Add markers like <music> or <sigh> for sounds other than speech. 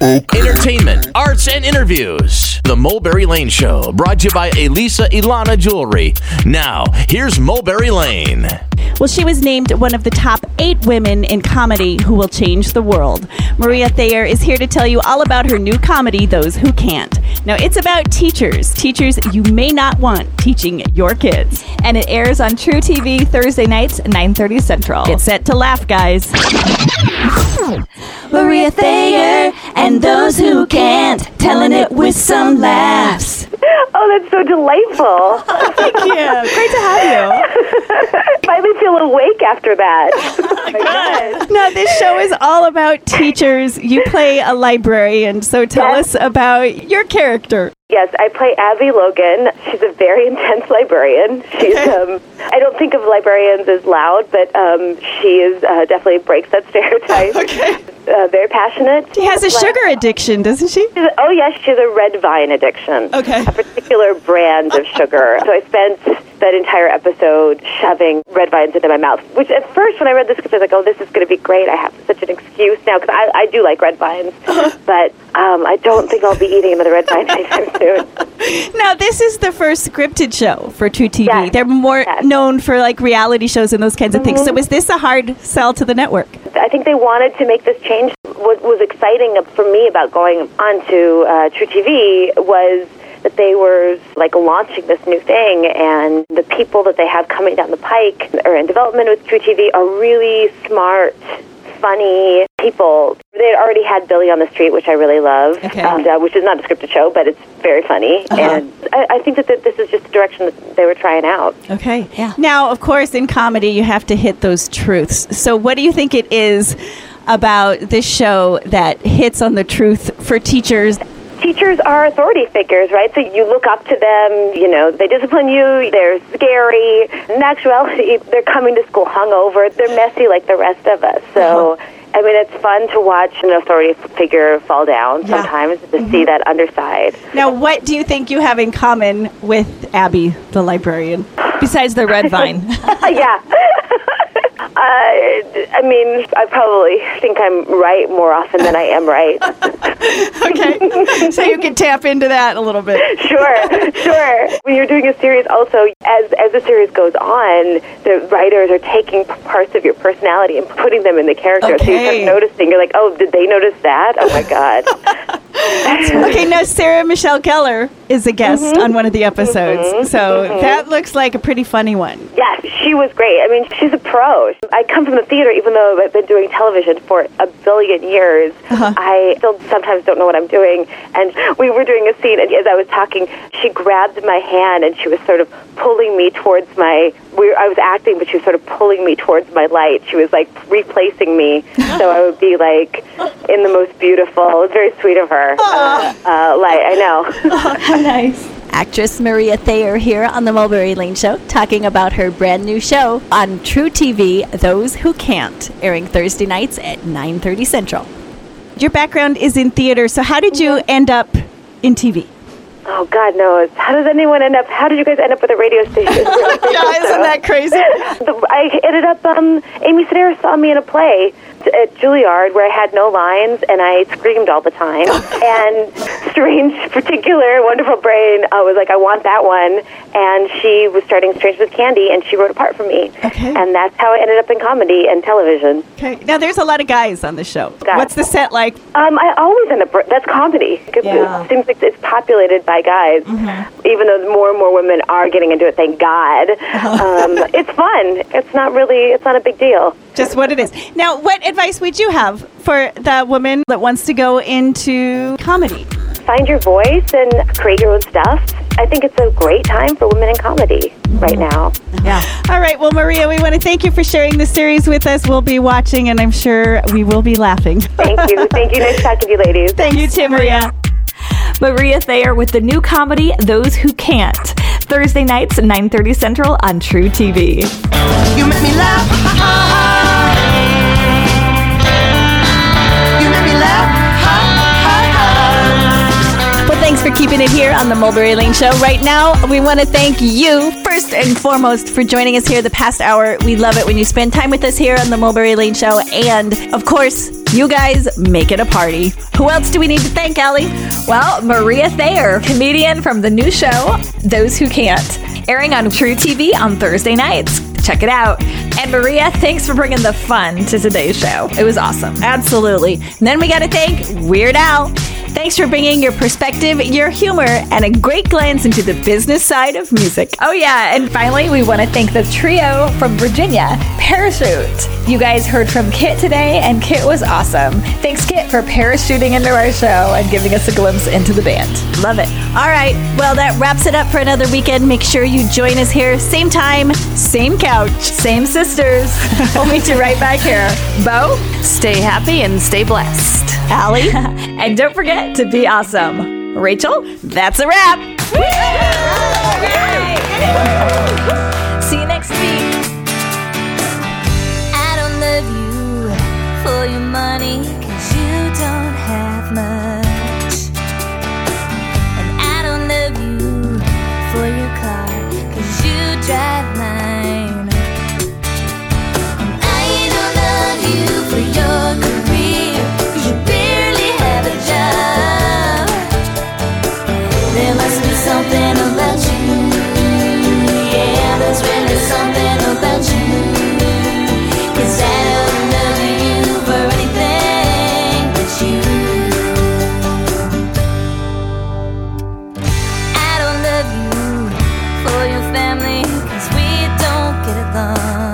Entertainment, arts, and interviews. The Mulberry Lane Show, brought to you by Elisa Ilana Jewelry. Now, here's Mulberry Lane. Well, she was named one of the top eight women in comedy who will change the world. Maria Thayer is here to tell you all about her new comedy, Those Who Can't. Now, it's about teachers, teachers you may not want teaching your kids. and it airs on truTV Thursday nights, 9:30 Central. Get set to laugh, guys. Maria Thayer and those who can't, telling it with some laughs. Oh, that's so delightful. <laughs> Oh, thank you. Great to have you. <laughs> Finally feel awake after that. <laughs> oh Now, this show is all about teachers. You play a librarian, so tell Yes. us about your character. Yes, I play Abby Logan. She's a very <laughs> intense librarian. She's, um, I don't think of librarians as loud, but um, she is uh, definitely breaks that <laughs> stereotype. <laughs> Okay. Uh, very passionate. She has a sugar addiction, doesn't she? Oh yes, she has a red vine addiction. Okay. A particular brand of sugar. So I spent that entire episode shoving red vines into my mouth. Which at first, when I read the script, I was like, "Oh, this is going to be great. I have such an excuse now because I, I do like red vines, <laughs> but um, I don't think I'll be eating another red vine <laughs> anytime soon." Now, this is the first scripted show for truTV. Yes. They're more Yes. Mm-hmm. known for like reality shows and those kinds of things. So, was this a hard sell to the network? I think they wanted to make this change. What was exciting for me about going onto uh, truTV was that they were like launching this new thing, and the people that they have coming down the pike or in development with truTV are really smart, funny people. They already had Billy on the Street, which I really love, Okay. and, uh, which is not a scripted show, but it's very funny. And I, I think that th- this is just the direction that they were trying out. Okay. Yeah. Now, of course, in comedy, you have to hit those truths. So, what do you think it is about this show that hits on the truth for teachers? Teachers are authority figures, right? So you look up to them, you know, they discipline you, they're scary. In actuality, <laughs> they're coming to school hungover, they're messy like the rest of us. So, uh-huh. I mean, it's fun to watch an authority figure fall down Yeah. sometimes to see mm-hmm. that underside. Now, what do you think you have in common with Abby, the librarian? Besides the red <laughs> vine. yeah. <laughs> Uh, I mean, I probably think I'm right more often than I am right. <laughs> Okay. so, you can tap into that a little bit. <laughs> sure, sure. When you're doing a series, also as as the series goes on, the writers are taking parts of your personality and putting them in the character. So you Okay. start noticing. You're like, oh, did they notice that? Oh my god. <laughs> Okay, now Sarah Michelle Gellar is a guest Mm-hmm. on one of the episodes. Mm-hmm. So, mm-hmm. that looks like a pretty funny one. yes, she was great. I mean, she's a pro. I come from the theater, even though I've been doing television for a billion years. Uh-huh. I still sometimes don't know what I'm doing. And we were doing a scene, and as I was talking, she grabbed my hand and she was sort of pulling me towards my. We, I was acting, but she was sort of pulling me towards my light. She was like replacing me, so I would be like in the most beautiful. It was very sweet of her. Uh, uh, light, I know. <laughs> How nice. Actress Maria Thayer here on the Mulberry Lane Show, talking about her brand new show on truTV, Those Who Can't, airing Thursday nights at 9:30 Central. Your background is in theater, so how did you end up in TV? Oh God knows. How does anyone end up? How did you guys end up with a radio station? <laughs> Yeah, isn't that crazy? I ended up. Um, Amy Sedaris saw me in a play at Juilliard where I had no lines and I screamed all the time. <laughs> and Strange, particular, wonderful brain uh, was like, "I want that one." And she was starting Strangers with Candy, and she wrote a part for me. Okay. And that's how I ended up in comedy and television. Okay. Now there's a lot of guys on the show. What's the set like? Um, I always end up. That's comedy. Yeah. It seems like it's populated by guys, mm-hmm. even though more and more women are getting into it. Thank God. Uh-huh. Um, <laughs> it's fun. It's not really. It's not a big deal. Just what it is. Now, what advice would you have for the woman that wants to go into comedy? Find your voice and create your own stuff. I think it's a great time for women in comedy mm-hmm. right now. Yeah. All right. Well, Maria, we want to thank you for sharing the series with us. We'll be watching, and I'm sure we will be laughing. Thank you. <laughs> Thank you. Nice talking to you, ladies. Thank you, too, Maria. Maria Thayer with the new comedy Those Who Can't. Thursday nights 9:30 Central on truTV. You make me laugh. Keeping it here on the Mulberry Lane Show. Right now, we want to thank you first and foremost for joining us here the past hour. We love it when you spend time with us here on the Mulberry Lane Show. And of course, you guys make it a party. Who else do we need to thank, Allie? Well, Maria Thayer, comedian from the new show, Those Who Can't, airing on truTV on Thursday nights. Check it out. And Maria, thanks for bringing the fun to today's show. It was awesome. Absolutely. And then we got to thank Weird Al. Thanks for bringing your perspective, your humor, and a great glance into the business side of music. Oh, yeah. And finally, we want to thank the trio from Virginia, Parachute. You guys heard from Kit today, and Kit was awesome. Thanks, Kit, for parachuting into our show and giving us a glimpse into the band. Love it. All right. Well, that wraps it up for another weekend. Make sure you join us here, same time, same couch, same sisters. <laughs> we'll meet you right back here. Bo, stay happy and stay blessed. Allie, <laughs> and don't forget to be awesome. Rachel, that's a wrap. nada.